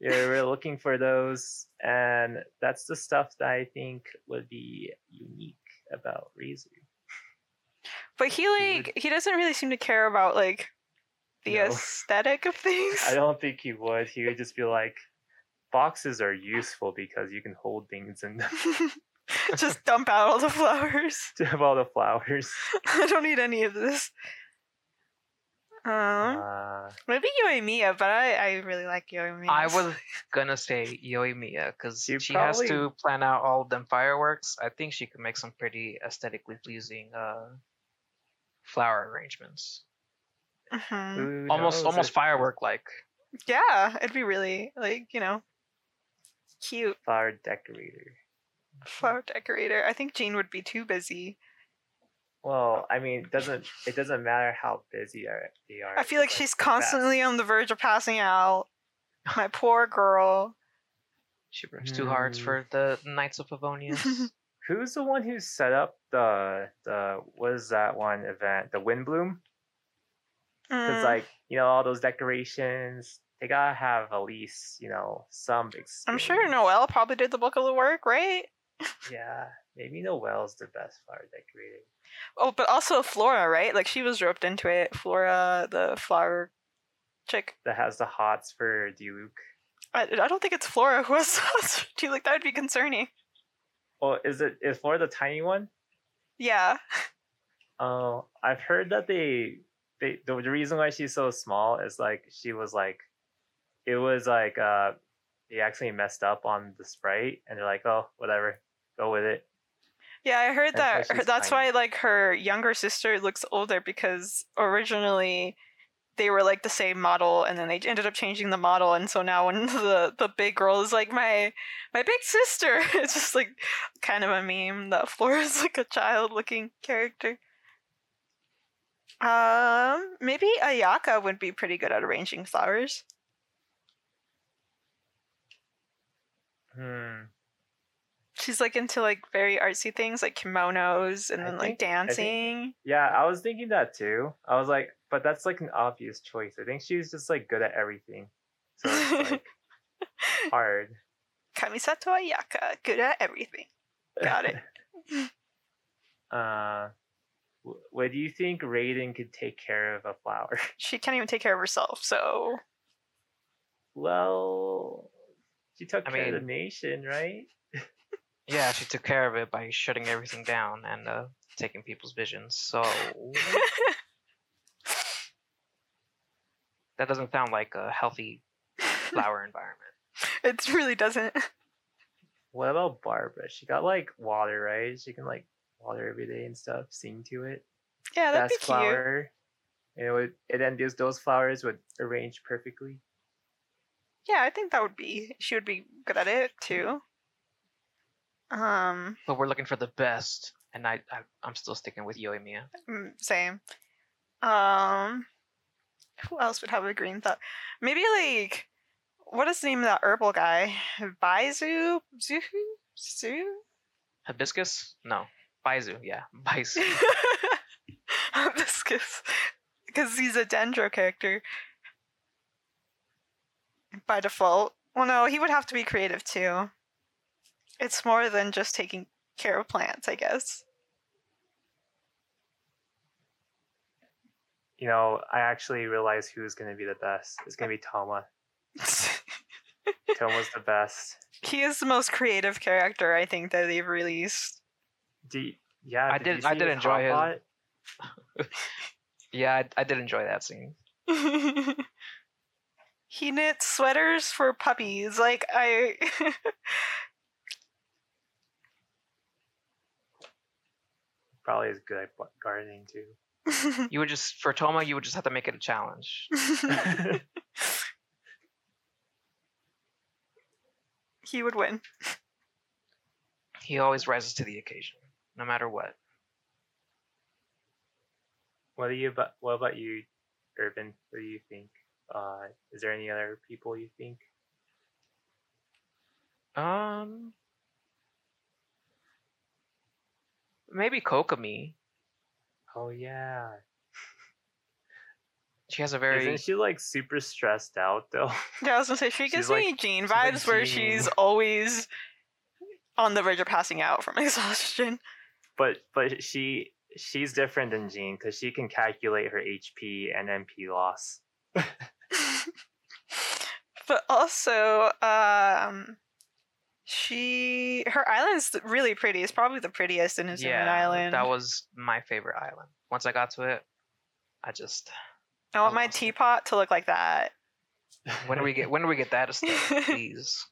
Yeah, we're looking for those, and that's the stuff that I think would be unique about Razor. But he like he doesn't really seem to care about like the No. aesthetic of things. *laughs* I don't think he would. He would just be like, boxes are useful because you can hold things in them *laughs* *laughs* Just dump out all the flowers. *laughs* to have all the flowers. I don't need any of this. Um, Uh, maybe Yoimiya, but I, I really like Yoimiya. I was gonna say Yoimiya because She she has to plan out all of them fireworks. I think she could make some pretty aesthetically pleasing uh, flower arrangements. Mhm. almost almost If- firework like. Yeah, it'd be really like you know, cute flower decorator. flower decorator. I think Jean would be too busy. Well, I mean, it doesn't it doesn't matter how busy are- they are. I feel like it's, she's the best. constantly on the verge of passing out. My poor girl. She works two hearts for the Knights of Favonius. *laughs* Who's the one who set up the the what is that one event? The Windblume? Because Mm, like you know all those decorations, they gotta have at least you know some. I'm sure Noelle probably did the bulk of the work, right? *laughs* Yeah, maybe Noelle's the best flower decorator. Oh, but also Flora, right? Like she was roped into it. Flora, the flower chick. That has the hots for Diluc. I, I don't think it's Flora who has. Do you like that would be concerning? Oh, is it is Flora the tiny one? Yeah. Oh, I've heard that they they the, the reason why she's so small is like she was like it was like uh they actually messed up on the sprite and they're like oh whatever go with it Yeah, I heard That's that. her- That's tiny. why like her younger sister looks older because originally they were like the same model and then they ended up changing the model and so now when *laughs* the the big girl is like my my big sister *laughs* it's just like kind of a meme that *laughs* Flora is like a child looking character. Um maybe Ayaka would be pretty good at arranging flowers. Hmm She's like into like very artsy things like kimonos and I then like think- I think- dancing. yeah i was thinking that too i was like but that's like an obvious choice i think she's just like good at everything so it's like *laughs* hard Kamisato Ayaka, good at everything. Got it. *laughs* uh what do you think raiden could take care of a flower She can't even take care of herself, so *laughs* well she took I care of the nation right Yeah, she took care of it by shutting everything down and uh, taking people's visions. So *laughs* that doesn't sound like a healthy flower environment. *laughs* it really doesn't. What about Barbara? She got like water, right? She can like water every day and stuff, sing to it. Yeah, that'd Best be cute. flower. And it would and then those those flowers would arrange perfectly. Yeah, I think that would be. She would be good at it too. Um, But we're looking for the best, and I, I I'm still sticking with Yoimiya. mm, same. Um, who else would have a green thought? Maybe like, what is the name of that herbal guy? Baizu, Zuhu, Zu. Hibiscus? No, Baizhu. Yeah, *laughs* Baizhu. *laughs* Hibiscus. Because he's a Dendro character. By default. Well, no, he would have to be creative too. It's more than just taking care of plants, I guess. You know, I actually realized who's gonna be the best. It's gonna be Thoma. *laughs* Thoma's the best. he is the most creative character I think that they've released. Do you- yeah, I did. did- I did enjoy his- hot *laughs* yeah, I, I did enjoy that scene. *laughs* he knits sweaters for puppies. Like I *laughs* Probably is good at gardening too. *laughs* You would just for Thoma, you would just have to make it a challenge. *laughs* he would win. He always rises to the occasion, no matter what. What do you about what about you, Urban? What do you think? Uh, is there any other people you think? Um, maybe Kokomi. Oh yeah. *laughs* She has a very Isn't she like super stressed out though? *laughs* Yeah, I was gonna say she She's gives like- me Jean she's like vibes where Jean. she's always on the verge of passing out from *laughs* exhaustion. but but she she's different than Jean because she can calculate her HP and MP loss. But also, um, she her island's really pretty. It's probably the prettiest in Inazuma yeah. Island. That was my favorite island. Once I got to it, I just I want I my lost it. teapot to look like that. when do we get when do we get that *laughs* please?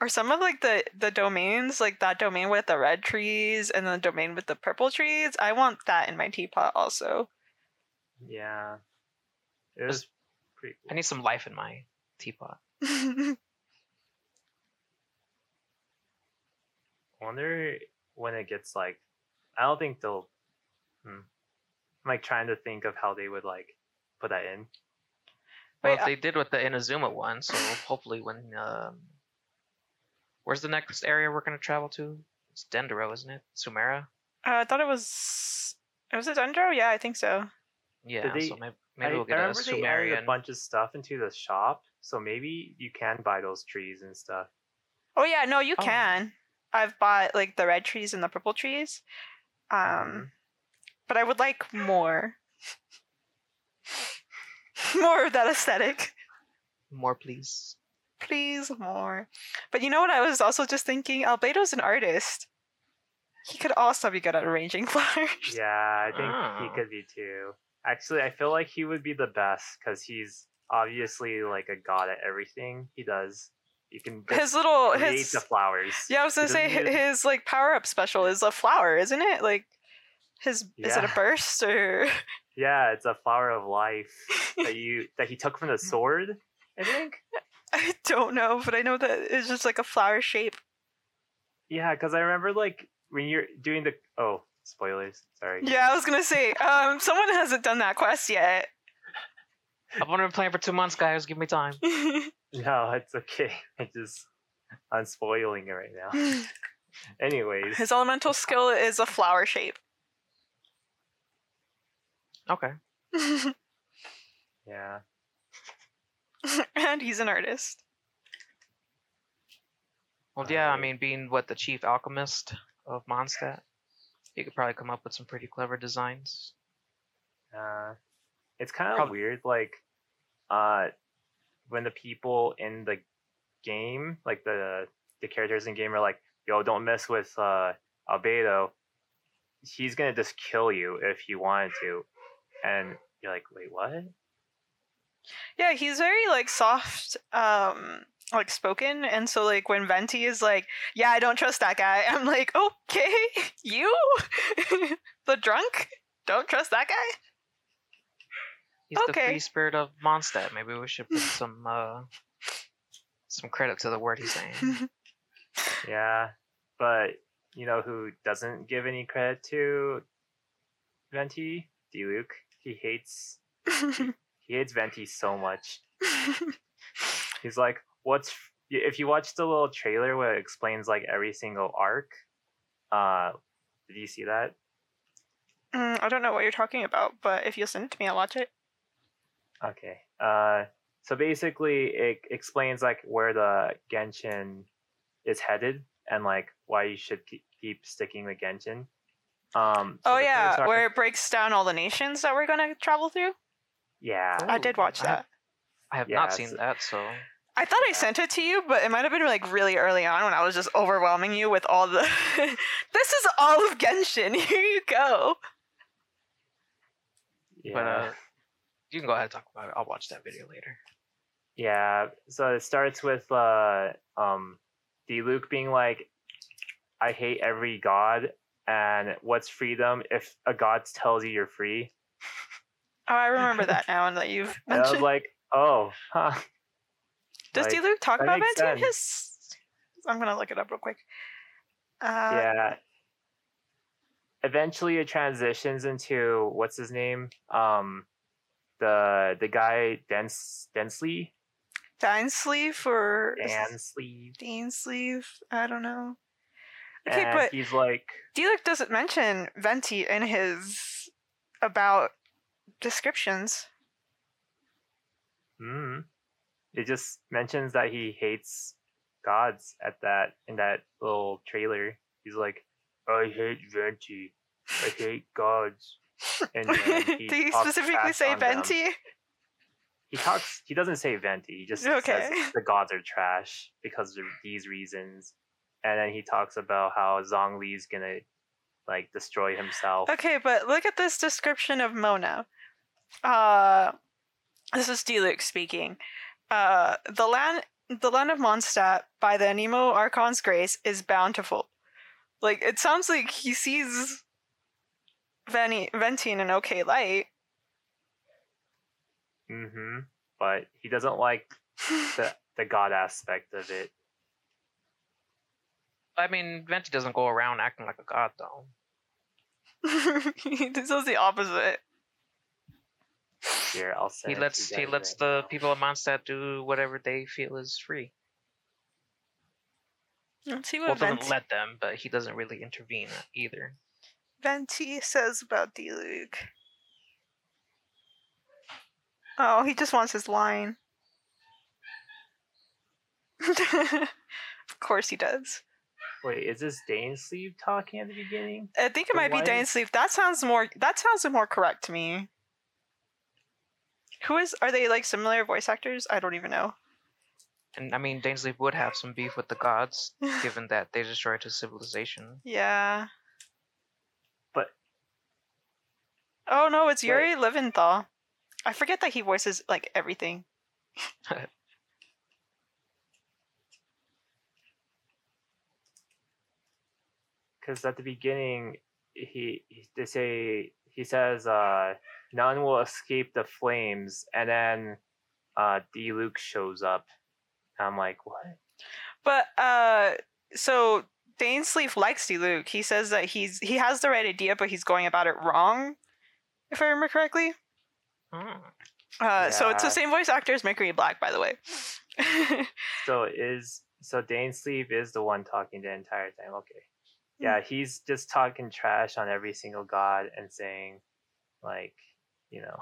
or some of like the the domains, like that domain with the red trees and the domain with the purple trees. I want that in my teapot also. Yeah, it was pretty. I need some life in my teapot. *laughs* I wonder when it gets like. I don't think they'll. Hmm. I'm like trying to think of how they would like put that in. Well, Wait, if they did with the Inazuma one, so hopefully when um, where's the next area we're gonna travel to? It's Dendro, isn't it? Sumeru. Uh, I thought it was. Was it Dendro? Yeah, I think so. Yeah, they- so maybe, maybe I, we'll I get a remember they added a bunch of stuff into the shop, so maybe you can buy those trees and stuff. Oh yeah, no, you Oh. can. I've bought like the red trees and the purple trees. Um, Mhm. but I would like more. *laughs* more of that aesthetic. More, please. Please, more. But you know what I was also just thinking? Albedo's an artist. He could also be good at arranging *laughs* flowers. Yeah, I think Oh. he could be too. Actually, I feel like he would be the best because he's obviously like a god at everything he does. You can His little his the flowers. Yeah, I was gonna say need- his like power up special is a flower, isn't it? Like his is it a burst or *laughs* Yeah, it's a flower of life that you *laughs* that he took from the sword. I think. I don't know, but I know that it's just like a flower shape. Yeah, because I remember like when you're doing the oh spoilers. Sorry. Yeah, I was gonna say, um, someone hasn't done that quest yet. I've only been playing for two months, guys. Give me time. *laughs* No, it's okay. I just I'm spoiling it right now. *laughs* Anyways, His elemental skill is a flower shape. Okay. *laughs* yeah. and he's an artist. Well, yeah. I mean, being what the chief alchemist of Mondstadt, you could probably come up with some pretty clever designs. Uh, it's kind of Prob- weird, like, uh, when the people in the game, like the the characters in game, are like, "Yo, don't mess with uh Albedo. He's gonna just kill you if he wanted to," and you're like, "Wait, what?" Yeah, he's very like soft, um, like spoken, and so like when Venti is like, "Yeah, I don't trust that guy," I'm like, "Okay, *laughs* you, *laughs* the drunk, don't trust that guy." He's the Okay. free spirit of Mondstadt. Maybe we should put *laughs* some uh, some credit to the word he's saying. Yeah, but you know who doesn't give any credit to Venti? Diluc. He hates he hates Venti so much. He's like, "What's if you watch the little trailer where it explains like every single arc? Uh, did you see that? Mm, I don't know what you're talking about, but if you send it to me, I'll watch it. Okay. Uh, so basically, it explains like where the Genshin is headed and like why you should keep, keep sticking with Genshin. Um. so Oh yeah, arc- where it breaks down all the nations that we're gonna travel through. yeah. I did watch I have- that. I have Yeah, not seen that, so I thought I sent it to you, but it might have been like really early on when I was just overwhelming you with all the. *laughs* this is all of Genshin. *laughs* Here you go. Yeah. but uh, you can go ahead and talk about it. I'll watch that video later. Yeah, so it starts with uh um Luke being like, I hate every god and what's freedom if a god tells you you're free? Oh, I remember *laughs* that now, and that you've And I was mentioned. like, oh, huh. Does like, talk about Venti in his? I'm gonna look it up real quick. Uh, yeah. Eventually it transitions into what's his name? Um the the guy Dens Densley? Dine sleeve or Dan Sleeve. Dean? I don't know. Okay, and but he's like Diluc doesn't mention Venti in his about descriptions. Mm. It just mentions that he hates gods at that in that little trailer. He's like, I hate Venti. I hate gods. *laughs* And he Did he specifically say on them. Venti? He talks. He doesn't say Venti. He just Okay. says the gods are trash because of these reasons. And then he talks about how Zhongli's gonna like destroy himself. Okay, but look at this description of Mona. Uh, this is Diluc speaking. Uh, the land, the land of Mondstadt, by the Anemo Archon's grace, is bountiful. Like it sounds like he sees Venti, Venti in an okay light. Mm-hmm. But he doesn't like the *laughs* the god aspect of it. I mean, Venti doesn't go around acting like a god, though. *laughs* this is the opposite. Here, I'll say He lets he lets the people of Mondstadt do whatever they feel is free. Let's see Well, what doesn't let them, but he doesn't really intervene either. Venti says about Diluc. Oh, he just wants his line. *laughs* of course he does. Wait, is this Dane Sleeve talking at the beginning? I think it But might be why- Dane Sleeve. That sounds more. That sounds more correct to me. Who is? Are they like similar voice actors? I don't even know. And I mean, Dainsley would have some beef with the gods, *laughs* given that they destroyed his civilization. Yeah. But- Oh no, it's Wait. Yuri Lowenthal. I forget that he voices like everything. *laughs* Because at the beginning, he, he they say he says uh, none will escape the flames, and then uh, Diluc shows up. I'm like, what? But uh so Dane Sleeve likes Diluc. He says that he's he has the right idea, but he's going about it wrong. If I remember correctly. Hmm. Uh, so it's the same voice actor as Mercury Black, by the way. *laughs* So is so Dane Sleeve is the one talking the entire time. Okay. Yeah, he's just talking trash on every single god and saying like, you know,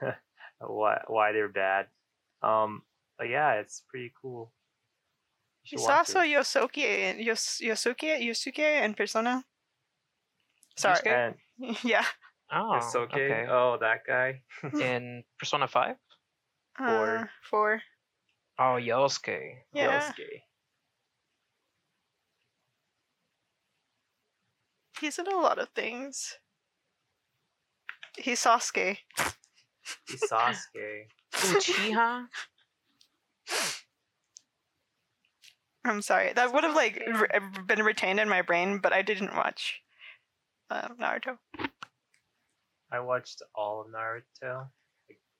*laughs* why why they're bad. Um but yeah, it's pretty cool. You should He's also it. Yosuke in Yos, Yosuke Yosuke in Persona. Sorry. And *laughs* yeah. Oh, it's okay. okay. Oh, that guy. *laughs* In Persona 5? Four. Uh, four. Oh, Yosuke. Yeah. Yosuke. He's in a lot of things. He's Sasuke. He's Sasuke. Uchiha? I'm sorry. That would have like re- been retained in my brain, but I didn't watch uh, Naruto. I watched all of Naruto.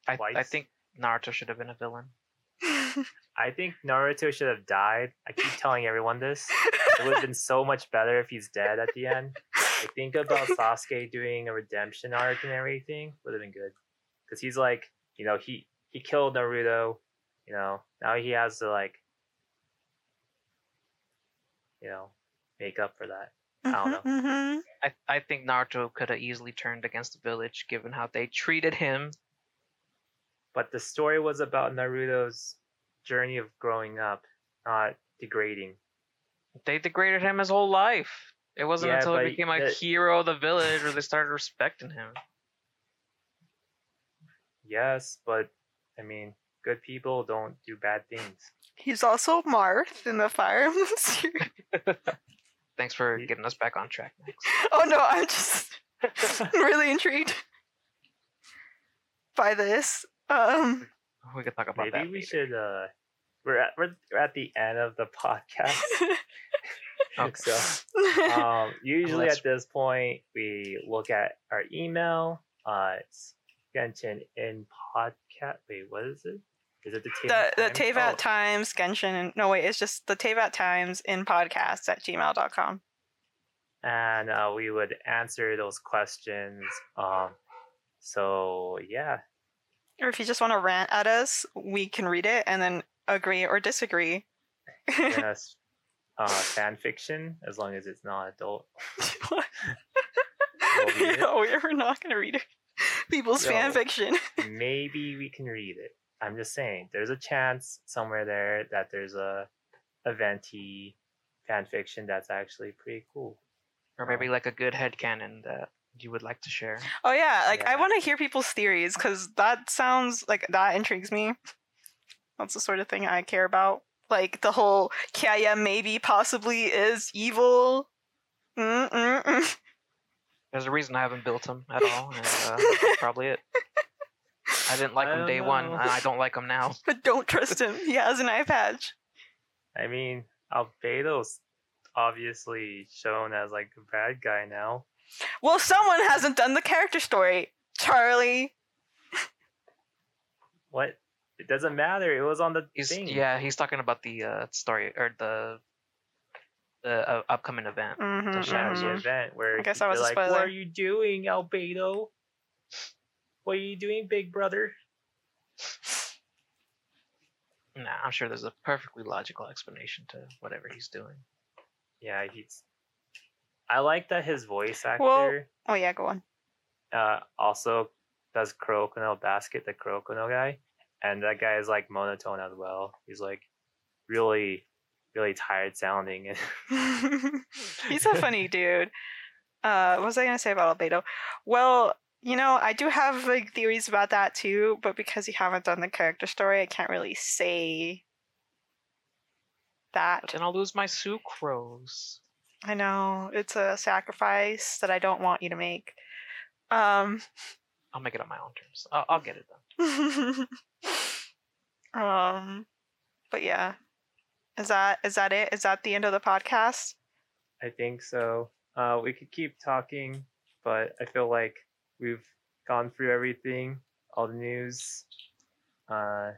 I, I think Naruto should have been a villain. *laughs* I think Naruto should have died. I keep telling everyone this. It would have been so much better if he's dead at the end. *laughs* I think about Sasuke doing a redemption arc and everything would have been good. Because he's like, you know, he he killed Naruto. You know, now he has to like, you know, make up for that. I don't know. Mhm. I, I think Naruto could have easily turned against the village given how they treated him. But the story was about Naruto's journey of growing up, not degrading. They degraded him his whole life. It wasn't Yeah, until he became a the- hero of the *laughs* village where they started respecting him. Yes, but I mean, good people don't do bad things. He's also Marth in the Fire Emblem *laughs* series. *laughs* Thanks for getting us back on track, Max. Oh no, I'm just really intrigued by this. Um, We could talk about Maybe that. we later. should. uh We're at we're, we're at the end of the podcast. Okay. so *laughs* um, usually at this point, we look at our email. Uh, it's Genshin in podcast. Wait, what is it? Is it the the Teyvat the Times? Teyvat Oh, Times Genshin. No wait, it's just the Teyvat Times in podcast at gmail.com. and uh, we would answer those questions. Um, so yeah, Or if you just want to rant at us, we can read it and then agree or disagree. *laughs* yes, uh, fan fiction as long as it's not adult. *laughs* What? we'll no, we're not gonna read it. People's No. fan fiction. *laughs* maybe we can read it. I'm just saying, there's a chance somewhere there that there's a a venti fan fiction that's actually pretty cool. Or maybe like a good head headcanon that you would like to share. Oh yeah, like I want to hear people's theories because that sounds like that intrigues me. That's the sort of thing I care about. Like the whole Kaeya maybe possibly is evil. Mm-mm-mm. There's a reason I haven't built him at all, and uh, *laughs* that's probably it. I didn't like I him don't day one, and I don't like him now. *laughs* But don't trust him. He has an eye patch. I mean, Albedo's obviously shown as like a bad guy now. Well, someone hasn't done the character story. Charlie. What? It doesn't matter. It was on the He's thing. yeah, he's talking about the uh, story or the the uh, upcoming event. Mhm, The Yeah, shadows the mhm. event where I guess they're that was a like, "What spoiler." are you doing, Albedo? What are you doing, Big Brother?" Nah, I'm sure there's a perfectly logical explanation to whatever he's doing. Yeah, he's. I like that his voice actor. Well- Oh yeah, go on. uh, also does Kuroko no Basket, the Kurokono guy, and that guy is like monotone as well. He's like really really tired sounding. *laughs* *laughs* He's a funny dude. Uh, what was I gonna say about Albedo? Well, you know, I do have like theories about that too, but because you haven't done the character story, I can't really say that. But then I'll lose my sucrose. I know it's a sacrifice that I don't want you to make. Um, I'll make it on my own terms. I'll, I'll get it done. *laughs* um, but yeah, is that is that it? Is that the end of the podcast? I think so. Uh, we could keep talking, but I feel like we've gone through everything, all the news. Uh,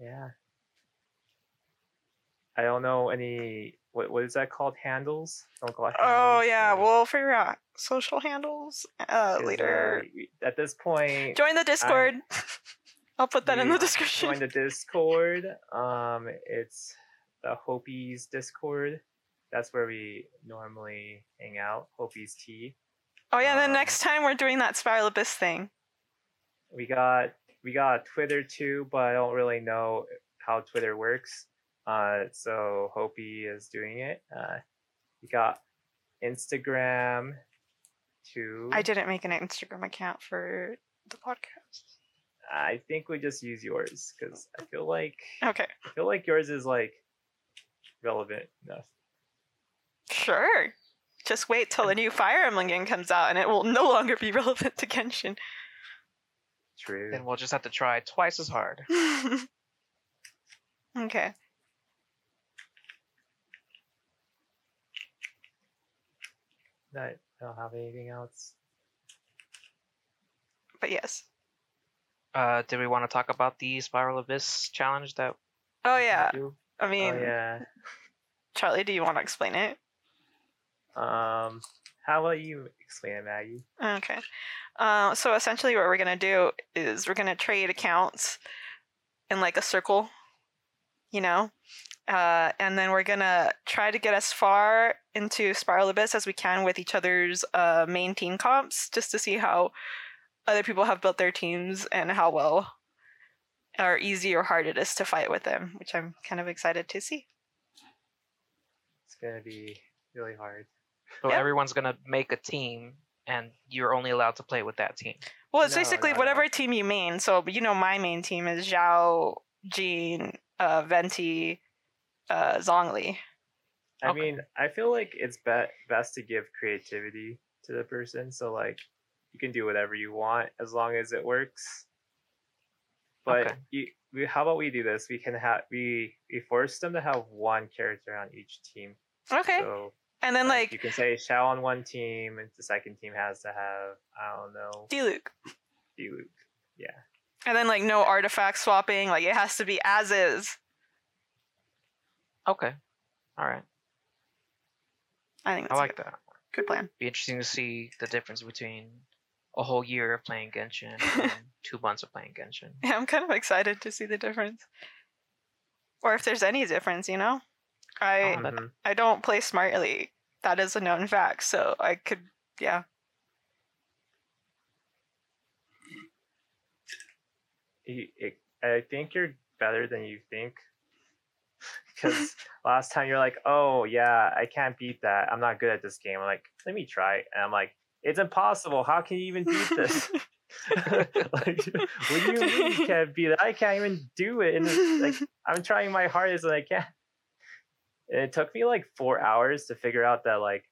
yeah. I don't know any. What what is that called? Handles? Don't call it. Oh yeah, uh, we'll figure out social handles uh, uh, later. we- at this point, Join the Discord. *laughs* I'll put that in the description. Join the Discord. Um, it's the Hopies Discord. That's where we normally hang out. Hopies Tea. Oh yeah, then um, next time we're doing that Spiral Abyss thing. We got we got Twitter too, but I don't really know how Twitter works. Uh, so Hopi is doing it. Uh, we got Instagram too. I didn't make an Instagram account for the podcast. I think we just use yours because I feel like Okay, I feel like yours is like relevant enough. sure. Just wait till the new Fire Emblem game comes out, and it will no longer be *laughs* relevant to Genshin. True. Then we'll just have to try twice as hard. *laughs* okay. I I don't have anything else. But yes. Uh, did we want to talk about the Spiral Abyss challenge that? Oh yeah. I mean, oh yeah. *laughs* Charlie, do you want to explain it? Um, how about you explain it, Maggie? Okay. Uh, so essentially, what we're gonna do is we're gonna trade accounts in like a circle, you know, uh, and then we're gonna try to get as far into Spiral Abyss as we can with each other's uh, main team comps, just to see how other people have built their teams and how well or easy or hard it is to fight with them, which I'm kind of excited to see. It's gonna be really hard. So Yeah. everyone's gonna make a team, and you're only allowed to play with that team. Well, it's No, basically no, no. whatever team you main. So, you know, my main team is Xiao, Jean, uh, Venti, uh, Zhongli. I Okay. mean, I feel like it's be- best to give creativity to the person. So like, you can do whatever you want as long as it works. But Okay. you, we, how about we do this? We can have we we force them to have one character on each team. Okay. So and then, like, like, you can say Xiao on one team, and the second team has to have I don't know Diluc. Diluc. Yeah. And then, like, no artifact swapping. Like, it has to be as is. Okay. All right. I think I like good, that. good plan. Be interesting to see the difference between a whole year of playing Genshin and *laughs* two months of playing Genshin. Yeah, I'm kind of excited to see the difference. Or if there's any difference, you know? I that-. Mm-hmm. I don't play smartly. That is a known fact. So I could, yeah. I think you're better than you think. Because *laughs* last time you're like, oh yeah, I can't beat that. I'm not good at this game. I'm like, let me try. And I'm like, it's impossible. How can you even beat this? *laughs* *laughs* like, what do you mean you can't beat it? I can't even do it. And like, *laughs* I'm trying my hardest and I can't. And it took me like four hours to figure out that like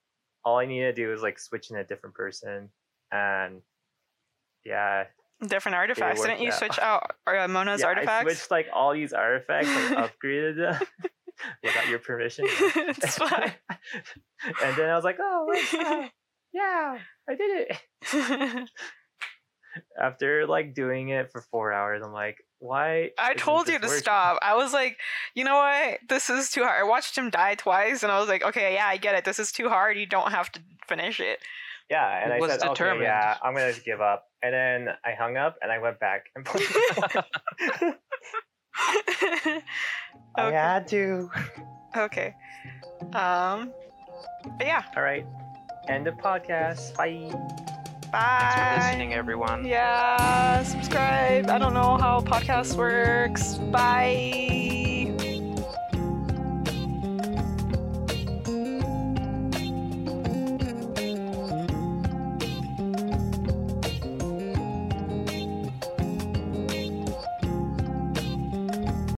all I need to do is like switch in a different person. And yeah, Different artifacts. Didn't you out. switch out uh, Mona's yeah, I switched like all these artifacts, like upgraded them without your permission. and then I was like, oh, wait, uh, yeah, I did it. *laughs* After like doing it for four hours, I'm like, why? I told you to working? stop. I was like, you know what? This is too hard. I watched him die twice, and I was like, okay, yeah, I get it. This is too hard. You don't have to finish it. Yeah, and He I was said, okay, determined. yeah, I'm gonna give up. And then I hung up and I went back and played. *laughs* *laughs* I Okay. had to. okay. Um. But yeah. All right, end the podcast. Bye. Bye. Thanks for listening, everyone. Yeah. Subscribe. I don't know how podcast works. Bye.